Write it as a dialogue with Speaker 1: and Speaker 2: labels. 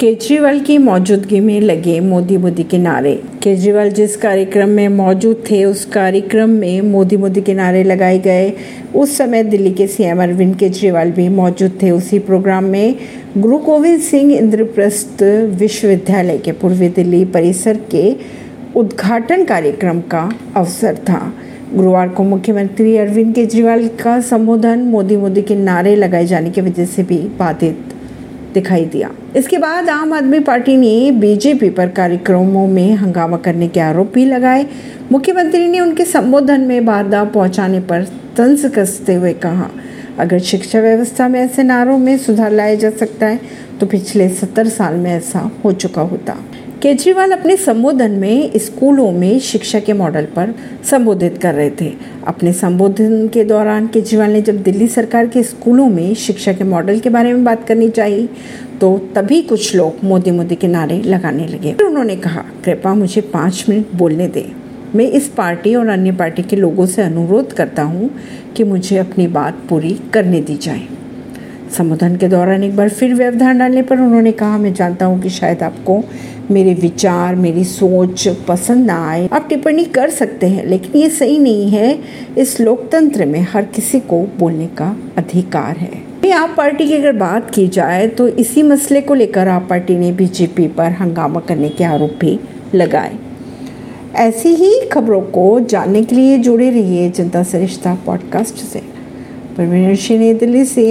Speaker 1: केजरीवाल की मौजूदगी में लगे मोदी मोदी के नारे। केजरीवाल जिस कार्यक्रम में मौजूद थे, उस कार्यक्रम में मोदी मोदी के नारे लगाए गए। उस समय दिल्ली के सीएम अरविंद केजरीवाल भी मौजूद थे। उसी प्रोग्राम में गुरु गोविंद सिंह इंद्रप्रस्थ विश्वविद्यालय के पूर्वी दिल्ली परिसर के उद्घाटन कार्यक्रम का अवसर था। गुरुवार को मुख्यमंत्री अरविंद केजरीवाल का संबोधन मोदी मोदी के नारे लगाए जाने की वजह से भी बाधित दिखाई दिया। इसके बाद आम आदमी पार्टी ने बीजेपी पर कार्यक्रमों में हंगामा करने के आरोप भी लगाए। मुख्यमंत्री ने उनके संबोधन में बाधा पहुँचाने पर तंज कसते हुए कहा, अगर शिक्षा व्यवस्था में ऐसे नारों में सुधार लाया जा सकता है तो पिछले सत्तर साल में ऐसा हो चुका होता। केजरीवाल अपने संबोधन में स्कूलों में शिक्षा के मॉडल पर संबोधित कर रहे थे। अपने संबोधन के दौरान केजरीवाल ने जब दिल्ली सरकार के स्कूलों में शिक्षा के मॉडल के बारे में बात करनी चाहिए तो तभी कुछ लोग मोदी मोदी के नारे लगाने लगे। फिर उन्होंने कहा कृपा मुझे पाँच मिनट बोलने दें। मैं इस पार्टी और अन्य पार्टी के लोगों से अनुरोध करता हूँ कि मुझे अपनी बात पूरी करने दी जाए। संबोधन के दौरान एक बार फिर व्यवधान डालने पर उन्होंने कहा, मैं जानता हूँ कि शायद आपको मेरे विचार, मेरी सोच पसंद ना आए। आप टिप्पणी कर सकते हैं, लेकिन ये सही नहीं है। इस लोकतंत्र में हर किसी को बोलने का अधिकार है। आप पार्टी की अगर बात की जाए तो इसी मसले को लेकर आप पार्टी ने बीजेपी पर हंगामा करने के आरोप भी लगाए। ऐसी ही खबरों को जानने के लिए जुड़े रहिए जनता सरिश्ता पॉडकास्ट से। परवीन दिल्ली से।